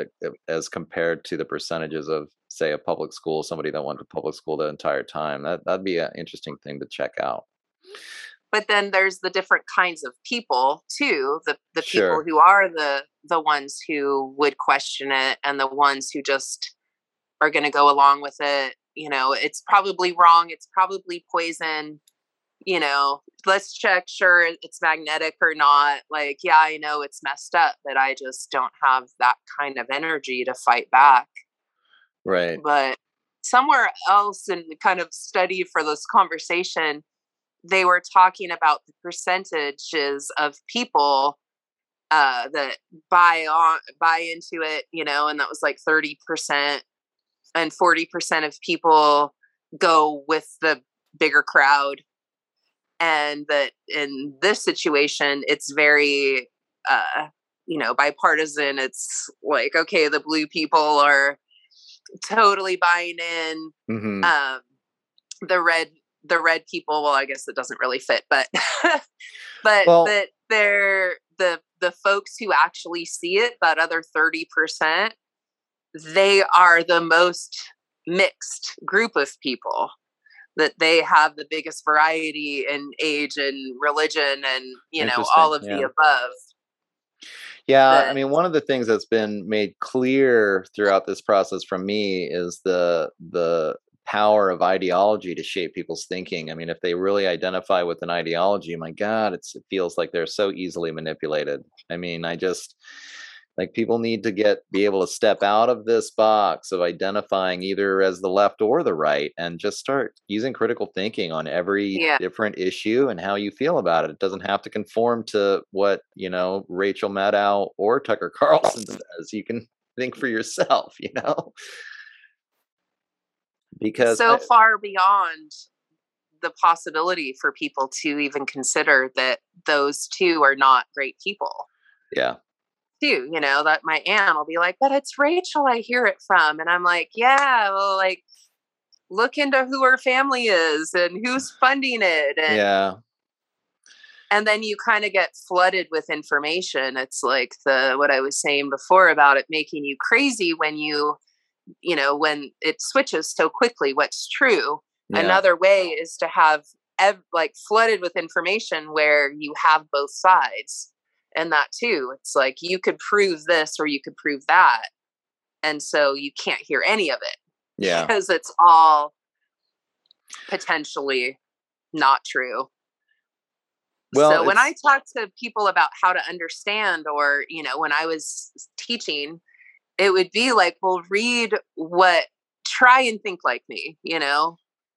as compared to the percentages of, say, a public school, somebody that went to public school the entire time. That that'd be an interesting thing to check out. But then there's the different kinds of people too the the Sure. people who are the the ones who would question it and the ones who just are going to go along with it you know it's probably wrong it's probably poison you know let's check sure it's magnetic or not like yeah i know it's messed up but i just don't have that kind of energy to fight back Right. but somewhere else in the kind of study for this conversation they were talking about the percentages of people uh that buy on buy into it you know and that was like 30% and 40% of people go with the bigger crowd and that in this situation it's very uh you know bipartisan it's like okay the blue people are totally buying in hmm um the red the red people well i guess it doesn't really fit but but Well- that they're the the folks who actually see it that other 30% they are the most mixed group of people that they have the biggest variety in age and religion and you know all of Interesting, the above. Yeah, I mean, one of the things that's been made clear throughout this process from me is the the power of ideology to shape people's thinking. I mean, if they really identify with an ideology, my God, it's it feels like they're so easily manipulated. I mean, I just like people need to get be able to step out of this box of identifying either as the left or the right and just start using critical thinking on every Yeah. different issue and how you feel about it. It doesn't have to conform to what, you know, Rachel Maddow or Tucker Carlson says You can think for yourself, you know? Because so I- far beyond the possibility for people to even consider that those two are not great people. Yeah, too you know that my aunt will be like but it's rachel i hear it from and i'm like yeah well like look into who her family is and who's funding it and yeah. and then you kind of get flooded with information. It's like the what i was saying before about it making you crazy when you you know when it switches so quickly what's true. Yeah. another way is to have ev- like flooded with information where you have both sides and that too it's like you could prove this or you could prove that and so you can't hear any of it yeah. because it's all potentially not true. Well, so when I talk to people about how to understand, or, you know, when I was teaching, it would be like, well, read what, try and think like me, you know?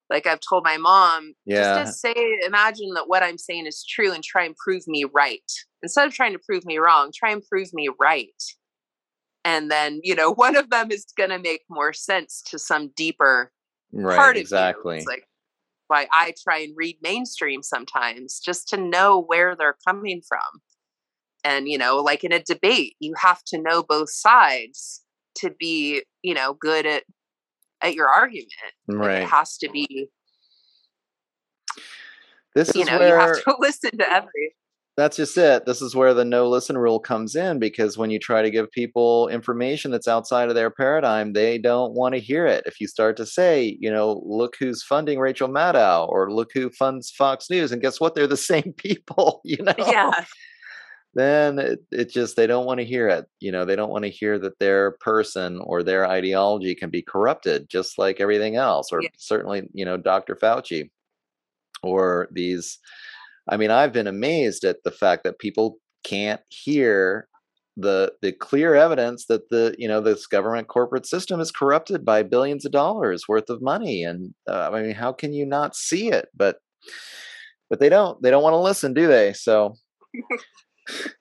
Like I've told my mom, yeah. just, just say, imagine that what I'm saying is true and try and prove me right. Instead of trying to prove me wrong, try and prove me right. And then, you know, one of them is going to make more sense to some deeper right, part of exactly. you. It's like, why I try and read mainstream sometimes just to know where they're coming from. And, you know, like in a debate, you have to know both sides to be, you know, good at at your argument. Right. Like it has to be this is you know, where, you have to listen to every that's just it. This is where the no listen rule comes in because when you try to give people information that's outside of their paradigm, they don't want to hear it. If you start to say, you know, look who's funding Rachel Maddow or look who funds Fox News, and guess what? They're the same people, you know? Yeah. Then it, it just, they don't want to hear it. You know, they don't want to hear that their person or their ideology can be corrupted just like everything else, or yeah. certainly, you know, Dr. Fauci or these I mean, I've been amazed at the fact that people can't hear the the clear evidence that the you know this government corporate system is corrupted by billions of dollars worth of money and uh, i mean how can you not see it but but they don't they don't want to listen do they so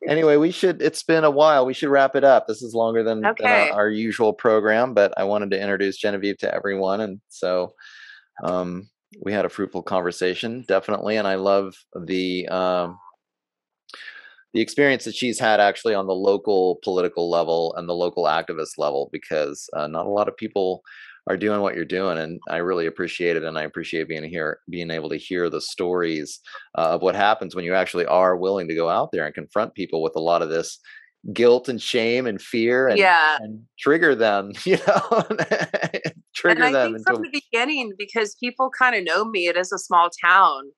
anyway we should it's been a while we should wrap it up this is longer than, okay. than our, our, usual program but i wanted to introduce genevieve to everyone and so um we had a fruitful conversation, definitely, and I love the um, the experience that she's had actually on the local political level and the local activist level because uh, not a lot of people are doing what you're doing and i really appreciate it and i appreciate being here being able to hear the stories uh, of what happens when you actually are willing to go out there and confront people with a lot of this guilt and shame and fear and, yeah. and trigger them you know trigger and I them think from the beginning because people kind of know me it is a small town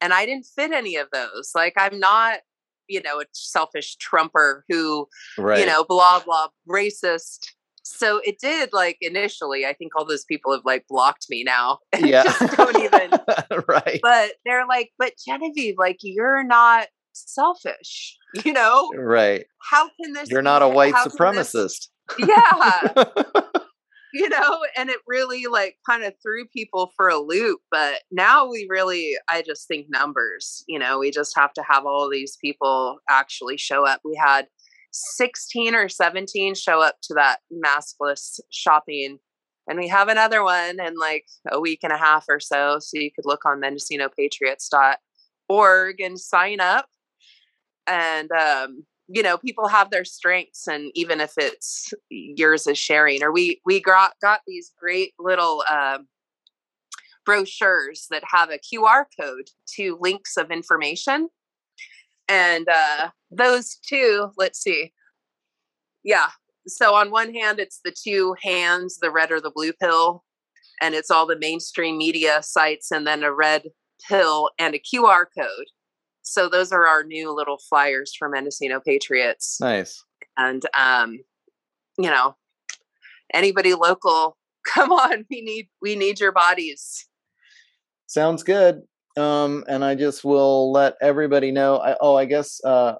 and i didn't fit any of those like i'm not you know a selfish trumper who right. you know blah blah racist so it did like initially i think all those people have like blocked me now yeah. don't even right. but they're like but genevieve like you're not selfish you know? Right. How can this you're not a white supremacist this, yeah. You know? And it really like kind of threw people for a loop but now we really i just think numbers you know? We just have to have all these people actually show up. We had 16 or 17 show up to that maskless shopping and we have another one in like a week and a half or so so you could look on mendocinopatriots.org and sign up. And um, you know people have their strengths and even if it's yours is sharing or we we got got these great little um, brochures that have a qr code to links of information and uh, those two let's see yeah so on one hand it's the two hands the red or the blue pill and it's all the mainstream media sites and then a red pill and a qr code so those are our new little flyers for Mendocino Patriots. Nice. And um, you know, anybody local, come on, we need we need your bodies. Sounds good. Um, and I just will let everybody know. I, oh, I guess uh,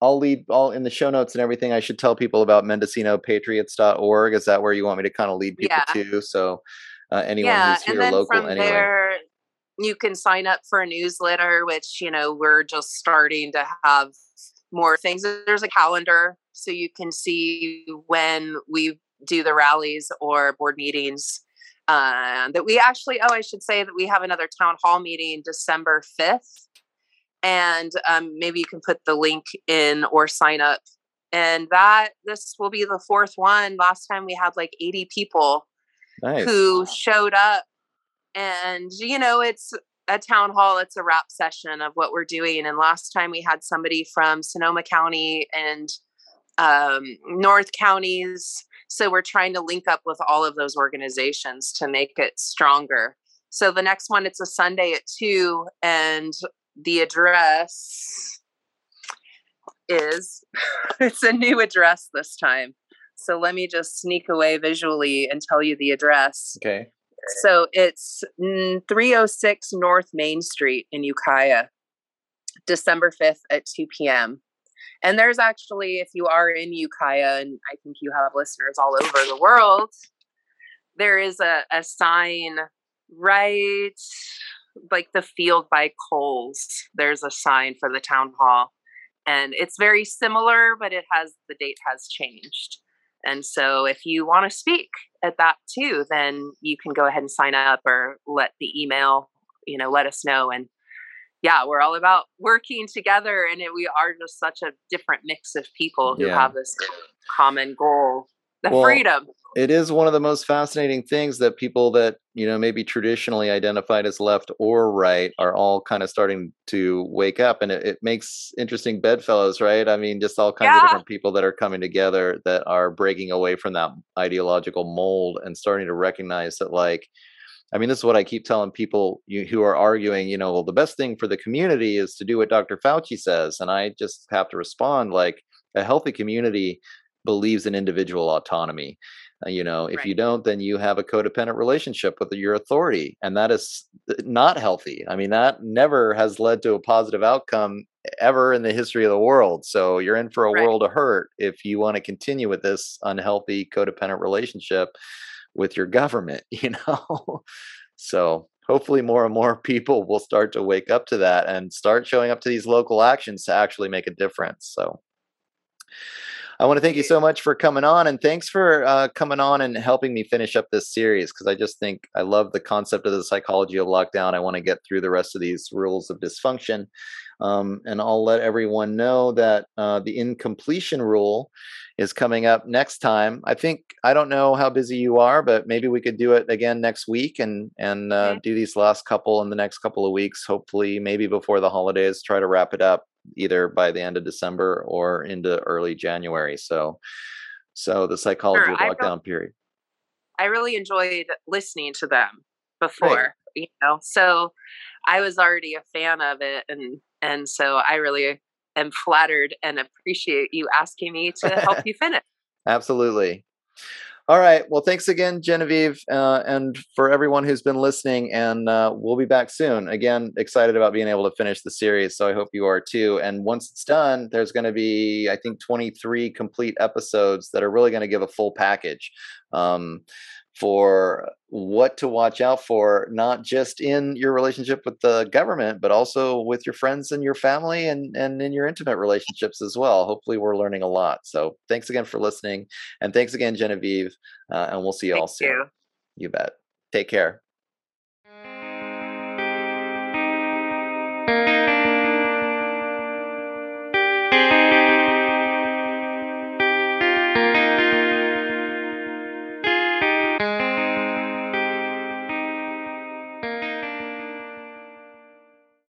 I'll lead all in the show notes and everything. I should tell people about MendocinoPatriots.org. Is that where you want me to kind of lead people yeah. to? So uh, anyone yeah, who's here and then local from anyway. There, you can sign up for a newsletter, which, you know, we're just starting to have more things. There's a calendar so you can see when we do the rallies or board meetings. Uh, that we actually, oh, I should say that we have another town hall meeting December 5th. And um, maybe you can put the link in or sign up. And that this will be the fourth one. Last time we had like 80 people nice. who showed up and you know it's a town hall. It's a wrap session of what we're doing. And last time we had somebody from Sonoma County and um, North counties. So we're trying to link up with all of those organizations to make it stronger. So the next one, it's a Sunday at two, and the address is it's a new address this time. So let me just sneak away visually and tell you the address. Okay. So it's 306 North Main Street in Ukiah, December 5th at 2 p.m. And there's actually, if you are in Ukiah, and I think you have listeners all over the world, there is a, a sign right like the field by Coles. There's a sign for the town hall. And it's very similar, but it has the date has changed. And so if you want to speak at that too, then you can go ahead and sign up or let the email, you know, let us know. And yeah, we're all about working together and it, we are just such a different mix of people who yeah. have this common goal, the well, freedom it is one of the most fascinating things that people that you know maybe traditionally identified as left or right are all kind of starting to wake up and it, it makes interesting bedfellows right i mean just all kinds yeah. of different people that are coming together that are breaking away from that ideological mold and starting to recognize that like I mean, this is what I keep telling people you, who are arguing, you know, well, the best thing for the community is to do what Dr. Fauci says. And I just have to respond like a healthy community believes in individual autonomy. Uh, you know, if right. you don't, then you have a codependent relationship with your authority, and that is uh, not healthy. I mean, that never has led to a positive outcome ever in the history of the world. So you're in for a right. world of hurt if you want to continue with this unhealthy codependent relationship with your government, you know? so hopefully more and more people will start to wake up to that and start showing up to these local actions to actually make a difference. So I want to thank you so much for coming on, and thanks for uh, coming on and helping me finish up this series because I just think I love the concept of the psychology of lockdown. I want to get through the rest of these rules of dysfunction, um, and I'll let everyone know that uh, the incompletion rule is coming up next time. I think I don't know how busy you are, but maybe we could do it again next week and and uh, okay. do these last couple in the next couple of weeks. Hopefully, maybe before the holidays, try to wrap it up either by the end of December or into early January. So, so the psychology sure, of lockdown period. I really enjoyed listening to them before, right. you know. So I was already a fan of it, and and so I really am flattered and appreciate you asking me to help you finish. Absolutely. All right. Well, thanks again, Genevieve, uh, and for everyone who's been listening. And uh, we'll be back soon. Again, excited about being able to finish the series. So I hope you are too. And once it's done, there's going to be, I think, 23 complete episodes that are really going to give a full package. Um, for what to watch out for, not just in your relationship with the government, but also with your friends and your family and, and in your intimate relationships as well. Hopefully, we're learning a lot. So, thanks again for listening. And thanks again, Genevieve. Uh, and we'll see you Thank all soon. You. you bet. Take care.